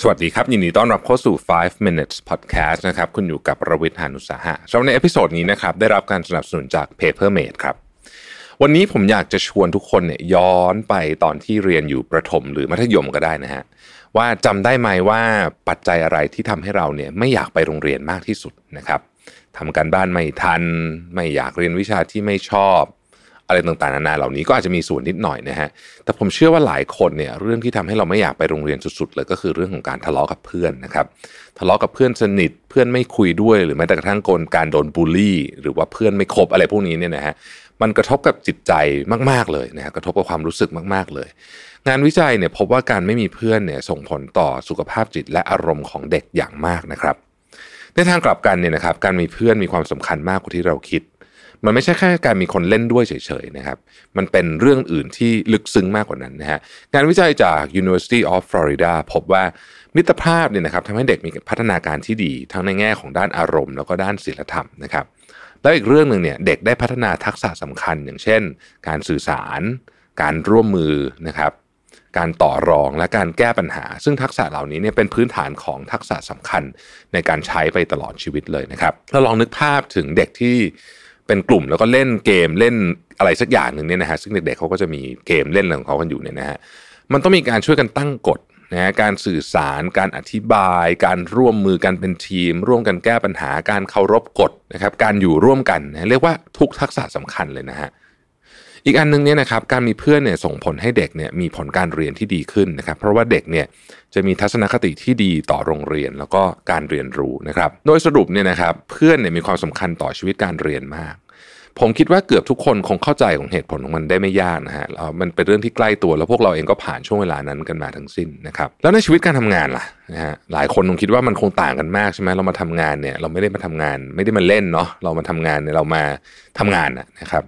สวัสดีครับ ยินดีต้อนรับเข้าสู่ 5 minutes podcast นะครับ คุณอยู่กับรวิศ หาญอุตสาหะสำหรับใน episode นี้นะครับ ได้รับการสนับสนุนจาก Papermate ครับ วันนี้ผมอยากจะชวนทุกคนเนี่ยย้อนไปตอนที่เรียนอยู่ประถมหรือมัธยมก็ได้นะฮะ ว่าจำได้ไหมว่าปัจจัยอะไรที่ทำให้เราเนี่ยไม่อยากไปโรงเรียนมากที่สุดนะครับทำการบ้านไม่ทัน ไม่อยากเรียนวิชาที่ไม่ชอบ อะไรต่างๆนานาเหล่านี้ก็อาจจะมีส่วนนิดหน่อยนะฮะแต่ผมเชื่อว่าหลายคนเนี่ยเรื่องที่ทำให้เราไม่อยากไปโรงเรียนสุดๆเลยก็คือเรื่องของการทะเลาะกับเพื่อนนะครับทะเลาะกับเพื่อนสนิทเพื่อนไม่คุยด้วย หรือแม้แต่กระทั่งกลการโดนบูลลี่ หรือว่าเพื่อนไม่คบอะไรพวกนี้เนี่ยนะฮะมันกระทบกับจิตใจมาก ๆเลยนะฮะกระทบกับความรู้สึกมากๆเลย งานวิจัยเนี่ยพบว่าการไม่มีเพื่อนเนี่ยส่งผลต่อสุขภาพจิตและอารมณ์ของเด็กอย่างมากนะครับในทางกลับกันเนี่ยนะครับการมีเพื่อนมีความสำคัญมากกว่าที่เราคิด มันไม่ใช่แค่การมีคนเล่นด้วยเฉยๆนะครับ มันเป็นเรื่องอื่นที่ลึกซึ้งมากกว่านั้นนะฮะ งานวิจัยจาก University of Florida พบว่ามิตรภาพเนี่ยนะครับทำให้เด็กมีพัฒนาการที่ดี ทั้งในแง่ของด้านอารมณ์ แล้วก็ด้านศีลธรรมนะครับ แล้วอีกเรื่องหนึ่งเนี่ยเด็กได้พัฒนาทักษะสำคัญ อย่างเช่น การสื่อสาร การร่วมมือนะครับ การต่อรองและการแก้ปัญหา ซึ่งทักษะเหล่านี้เนี่ยเป็นพื้นฐานของทักษะสำคัญในการใช้ไปตลอดชีวิตเลยนะครับเราลองนึกภาพถึงเด็กที่ เป็นกลุ่มแล้วก็เล่นเกมเล่นอะไรสักอย่างหนึ่งเนี่ยนะฮะซึ่งเด็กๆเขาก็จะมีเกมเล่นอะไรของเขากันอยู่เนี่ยนะฮะมันต้องมีการช่วยกันตั้งกฎนะฮะการสื่อสารการอธิบาย การร่วมมือกันเป็นทีม ร่วมกันแก้ปัญหาการเคารพกฎนะครับการอยู่ร่วมกันนะเรียกว่าทุกทักษะสำคัญเลยนะฮะ อีกอันนึงเนี่ยนะครับการมีเพื่อนเนี่ยส่งผลให้เด็กเนี่ยมีผลการเรียนที่ดีขึ้นนะครับ เพราะว่าเด็กเนี่ยจะมีทัศนคติที่ดีต่อโรงเรียนแล้วก็การเรียนรู้นะครับ โดยสรุปเนี่ยนะครับเพื่อนเนี่ยมีความสำคัญต่อชีวิตการเรียนมาก ผมคิดว่าเกือบทุกคนคงเข้าใจของเหตุผลของมันได้ไม่ยากนะฮะแล้วมันเป็นเรื่องที่ใกล้ตัวแล้วพวกเราเองก็ผ่านช่วงเวลานั้นกันมาทั้งสิ้นนะครับแล้วในชีวิตการทำงานล่ะนะฮะหลายคนคงคิดว่ามันคงต่างกันมากใช่ไหมเรามาทำงานเนี่ยเราไม่ได้มาทำงาน ไม่ได้มาเล่นเนาะเรามาทำงานเนี่ยเรามาทำงานนะครับ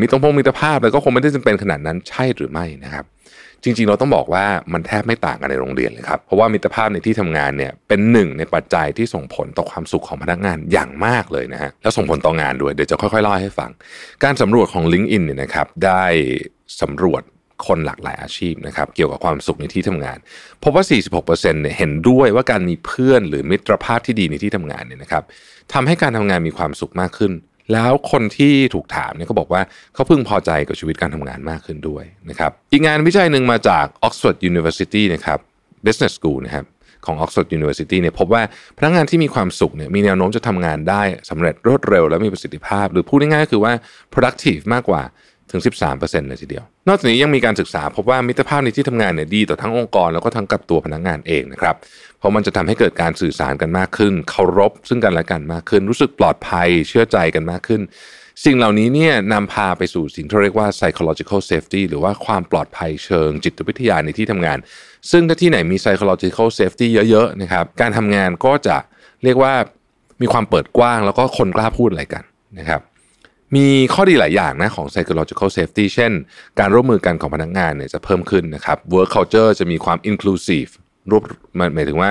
มีตรงพงมีตรภาพแล้วก็คงไม่ได้จำเป็นขนาดนั้นใช่หรือไม่นะครับ จริงๆ เราต้องบอกว่ามันแทบไม่ต่างกันในโรงเรียนเลยครับ เพราะว่ามิตรภาพในที่ทำงานเนี่ยเป็นหนึ่งในปัจจัยที่ส่งผลต่อความสุขของพนักงานอย่างมากเลยนะฮะ แล้วส่งผลต่องานด้วย เดี๋ยวจะค่อยๆเล่าให้ฟัง การสำรวจของ LinkedIn เนี่ยนะครับได้สำรวจคนหลากหลายอาชีพนะครับเกี่ยวกับความสุขในที่ทำงานพบว่า 46%เนี่ยเห็นด้วยว่าการมีเพื่อนหรือมิตรภาพที่ดีในที่ทำงานเนี่ยนะครับทำให้การทำงานมีความสุขมากขึ้น แล้วคนที่ถูกถามเนี่ยก็บอกว่าเขาพึงพอใจกับชีวิตการทำงานมากขึ้นด้วยนะครับอีกงานวิจัยหนึ่งมาจาก Oxford University นะครับ Business School นะครับของ Oxford University เนี่ยพบว่าพนักงานที่มีความสุขเนี่ยมีแนวโน้มจะทำงานได้สำเร็จรวดเร็ว และมีประสิทธิภาพ หรือพูดง่ายๆก็คือว่า productive มากกว่า ถึง 13%เลยทีเดียว นอกจากนี้ยังมีการศึกษาพบว่ามิตรภาพในที่ทำงานเนี่ยดีต่อทั้งองค์กรแล้วก็ทั้งกับตัวพนักงานเองนะครับ เพราะมันจะทำให้เกิดการสื่อสารกันมากขึ้น เคารพซึ่งกันและกันมากขึ้น รู้สึกปลอดภัยเชื่อใจกันมากขึ้น สิ่งเหล่านี้เนี่ยนำพาไปสู่สิ่งที่เรียกว่า psychological safety หรือว่าความปลอดภัยเชิงจิตวิทยาในที่ทำงาน ซึ่งถ้าที่ไหนมี psychological safety เยอะๆนะครับการทำงานก็จะเรียกว่ามีความเปิดกว้างแล้วก็คนกล้าพูดอะไรกันนะครับ มีข้อดีหลายอย่างนะของ psychological safety เช่น การร่วมมือกันของพนักงานเนี่ยจะเพิ่มขึ้นนะครับ work culture จะมีความ inclusive รูปหมายถึงว่า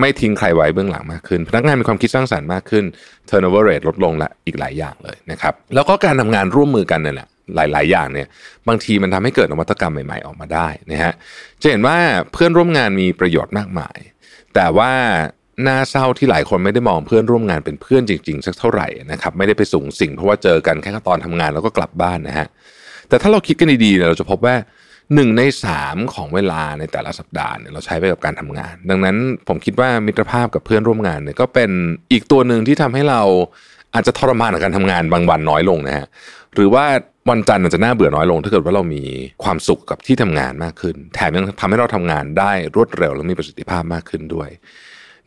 ไม่ทิ้งใครไว้เบื้องหลังมากขึ้น พนักงานมีความคิดสร้างสรรค์มากขึ้น turnover rate ลดลงละอีกหลายอย่างเลยนะครับ แล้วก็การทำงานร่วมมือกันเนี่ยแหละหลาย ๆ อย่างเนี่ยบางทีมันทำให้เกิดนวัตกรรมใหม่ ๆ ออกมาได้นะฮะจะเห็นว่าเพื่อนร่วมงานมีประโยชน์มากมาย แต่ว่า น่าเศร้าที่หลายคนไม่ได้มองเพื่อนร่วมงานเป็นเพื่อนจริงๆสักเท่าไหร่นะครับไม่ได้ไปสูงสิ่งเพราะว่าเจอกันแค่ตอนทำงานแล้วก็กลับบ้านนะฮะแต่ถ้าเราคิดกันดีๆเราจะพบว่าหนึ่งในสามของเวลาในแต่ละสัปดาห์เนี่ยเราใช้ไปกับการทำงาน ดังนั้นผมคิดว่ามิตรภาพกับเพื่อนร่วมงานเนี่ยก็เป็นอีกตัวหนึ่งที่ทำให้เราอาจจะทรมานกับการทำงานบางวันน้อยลงนะฮะหรือว่าวันจันทร์อาจจะน่าเบื่อน้อยลง ถ้าเกิดว่าเรามีความสุขกับที่ทำงานมากขึ้น แถมยังทำให้เราทำงานได้รวดเร็วและมีประสิทธิภาพมากขึ้นด้วย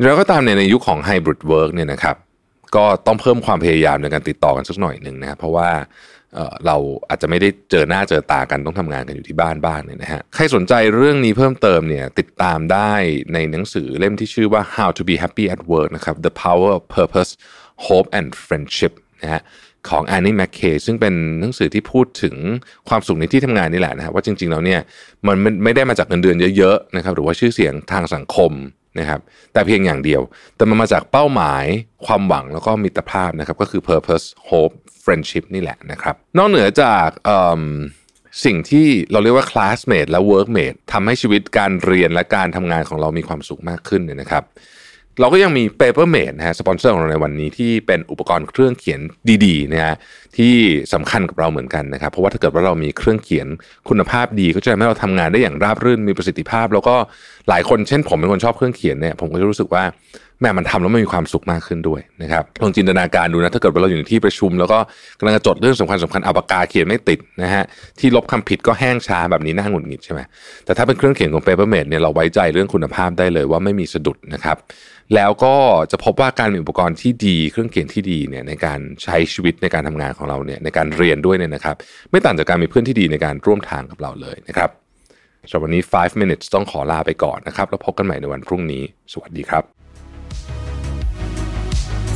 แล้วก็ตามในในยุคของ hybrid work เนี่ยนะครับก็ต้องเพิ่มความพยายามในการติดต่อกันสักหน่อยหนึ่งนะครับเพราะว่าเราอาจจะไม่ได้เจอหน้าเจอตากันต้องทำงานกันอยู่ที่บ้านบ้างเนี่ยนะฮะใครสนใจเรื่องนี้เพิ่มเติมเนี่ยติดตามได้ในหนังสือเล่มที่ชื่อว่า How to be happy at work นะครับ The Power of Purpose Hope and Friendship นะฮะของ Annie McKay ซึ่งเป็นหนังสือที่พูดถึงความสุขในที่ทำงานนี่แหละนะฮะว่าจริงๆแล้วเนี่ยมันไม่ได้มาจากเงินเดือนเยอะๆนะครับหรือว่าชื่อเสียงทางสังคม นะครับแต่เพียงอย่างเดียว แต่มันมาจากเป้าหมายความหวังแล้วก็มิตรภาพนะครับก็คือ purpose hope friendship นี่แหละนะครับ นอกเหนือจากสิ่งที่เราเรียกว่า classmate และ workmate ทำให้ชีวิตการเรียนและการทำงานของเรามีความสุขมากขึ้นเนี่ยนะครับ เราก็ยังมี Papermate นะฮะสปอนเซอร์ของเราในวันนี้ที่เป็นอุปกรณ์เครื่องเขียนดีๆนะฮะที่สำคัญกับเราเหมือนกันนะครับ เพราะว่าถ้าเกิดว่าเรามีเครื่องเขียนคุณภาพดีก็จะทำให้เราทำงานได้อย่างราบรื่นมีประสิทธิภาพ แล้วก็หลายคนเช่นผมเป็นคนชอบเครื่องเขียนเนี่ยผมก็จะรู้สึกว่า แม่มันทำแล้วมันมีความสุขมากขึ้นด้วยนะครับลองจินตนาการดูนะถ้าเกิดว่าเราอยู่ในที่ประชุม แล้วก็กำลังจะจดเรื่องสำคัญสำคัญอาปากาเขียนไม่ติดนะฮะที่ลบคำผิดก็แห้งช้าแบบนี้น่าหงุดหงิดใช่ไหมแต่ถ้าเป็นเครื่องเขียนของ Papermate เนี่ยเราไว้ใจเรื่องคุณภาพได้เลยว่าไม่มีสะดุดนะครับแล้วก็จะพบว่าการมีอุปกรณ์ที่ดี เครื่องเขียนที่ดีเนี่ยในการใช้ชีวิตในการทำงานของเราเนี่ยในการเรียนด้วยเนี่ยนะครับ ไม่ต่างจากการมีเพื่อนที่ดีในการร่วมทางกับเราเลยนะครับสำหรับวันนี้ 5 minutes ต้องขอลาไปก่อนนะครับ แล้วพบกันใหม่ในวันพรุ่งนี้ สวัสดีครับ